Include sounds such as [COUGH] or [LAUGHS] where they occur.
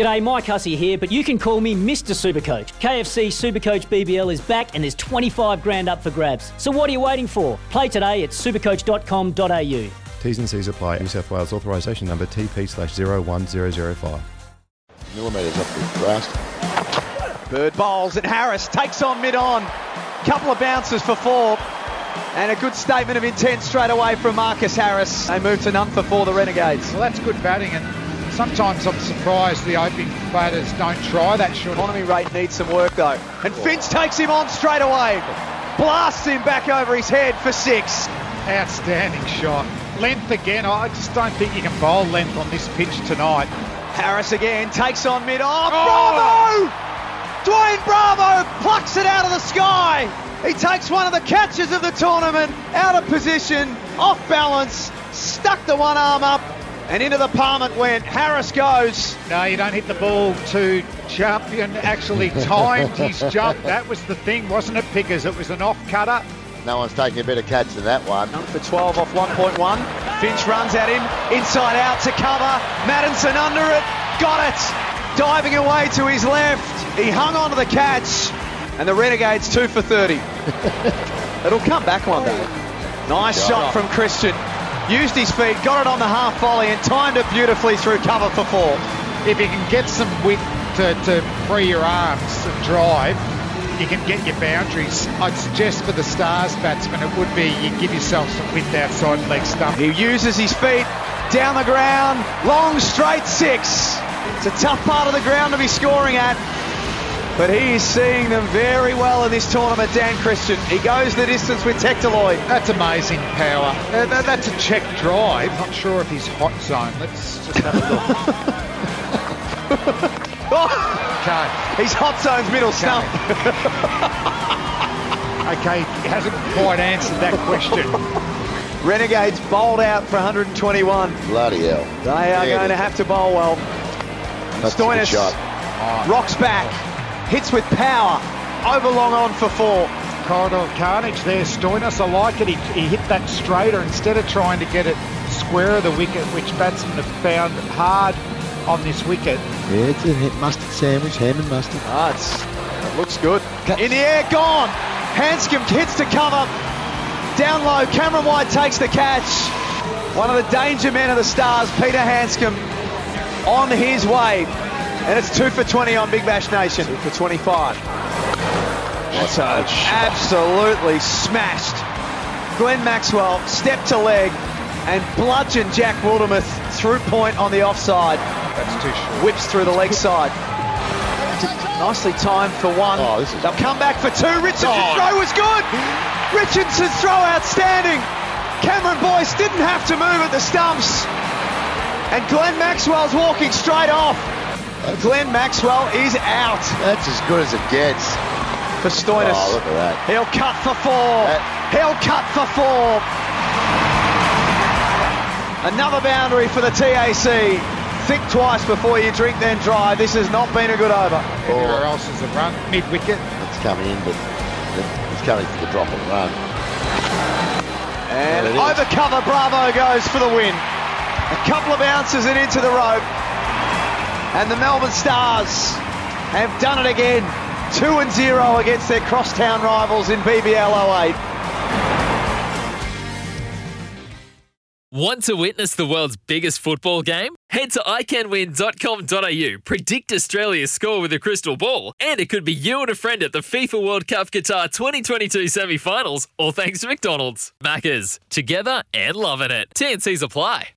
G'day, Mike Hussey here, but you can call me Mr. Supercoach. KFC Supercoach BBL is back and there's 25 grand up for grabs. So what are you waiting for? Play today at supercoach.com.au. T's and C's apply. New South Wales authorisation number TP slash 01005. Millimetres up the grass. Bird bowls and Harris takes on mid on. Couple of bounces for four. And a good statement of intent straight away from Marcus Harris. They move to none for four, the Renegades. Well, that's good batting, and sometimes I'm surprised the opening batters don't try that short. Economy rate needs some work though. And Finch takes him on straight away. Blasts him back over his head for six. Outstanding shot. Length again. I just don't think you can bowl length on this pitch tonight. Harris again takes on mid. Oh, oh! Bravo! Dwayne Bravo plucks it out of the sky. He takes one of the catches of the tournament out of position, off balance, stuck the one arm up, and into the palm it went. Harris goes. No, you don't hit the ball to champion. Actually [LAUGHS] timed his jump. That was the thing, wasn't it, Pickers? It was an off cutter. No one's taking a better catch than that one. None for 12 off 1.1. Finch runs at him, inside out to cover. Maddinson under it, got it. Diving away to his left. He hung on to the catch, and the Renegades two for 30. [LAUGHS] It'll come back one day. Nice shot from Christian. Used his feet, got it on the half volley, and timed it beautifully through cover for four. If you can get some width to, to free your arms and drive, you can get your boundaries. I'd suggest for the Stars batsman, it would be you give yourself some width outside leg stump. He uses his feet down the ground, long straight six. It's a tough part of the ground to be scoring at. But he is seeing them very well in this tournament, Dan Christian. He goes the distance with Tectaloid. That's amazing power. Uh, that- that's a check drive. Not sure if he's hot zone. Let's just have a look. [LAUGHS] okay. [LAUGHS] He's hot zone's middle stump. [LAUGHS] Okay, he hasn't quite answered that question. Renegades bowled out for 121. Bloody hell. They are Yeah, going to have to bowl well. That's a good Stoinis shot. rocks back, hits with power, over long on for four. Corridor of carnage there, Stoinis. I like it. He, he hit that straighter instead of trying to get it square of the wicket, which batsmen have found hard on this wicket. Yeah, it's a mustard sandwich, ham and mustard. Ah, it's, it looks good. In the air, gone. Handscomb hits to cover. Down low, Cameron White takes the catch. One of the danger men of the Stars, Peter Handscomb, on his way. And it's two for 20 on Big Bash Nation. Two for 25. That's a absolutely smashed. Glenn Maxwell stepped to leg and bludgeoned Jack Wildermuth through point on the offside. That's too short. Whips through the leg side. Nicely timed for one. Oh, They'll come back for two. Richardson's Oh. throw was good. Richardson's throw outstanding. Cameron Boyce didn't have to move at the stumps. And Glenn Maxwell's walking straight off. Glenn Maxwell is out That's as good as it gets. for Stoinis. Oh, look at that. He'll cut for four. Uh, He'll cut for four. Another boundary for the TAC. Think twice before you drink, then drive. This has not been a good over. Everywhere else is a run. Mid wicket. It's coming in, but it's coming for the drop and run. And There it is. over cover, Bravo goes for the win. A couple of bounces and into the rope. And the Melbourne Stars have done it again. 2 and 0 against their crosstown rivals in BBL 08. Want to witness the world's biggest football game? Head to iCanWin.com.au, predict Australia's score with a crystal ball, and it could be you and a friend at the FIFA World Cup Qatar 2022 semi finals, all thanks to McDonald's. Maccas, together and loving it. TNC's apply.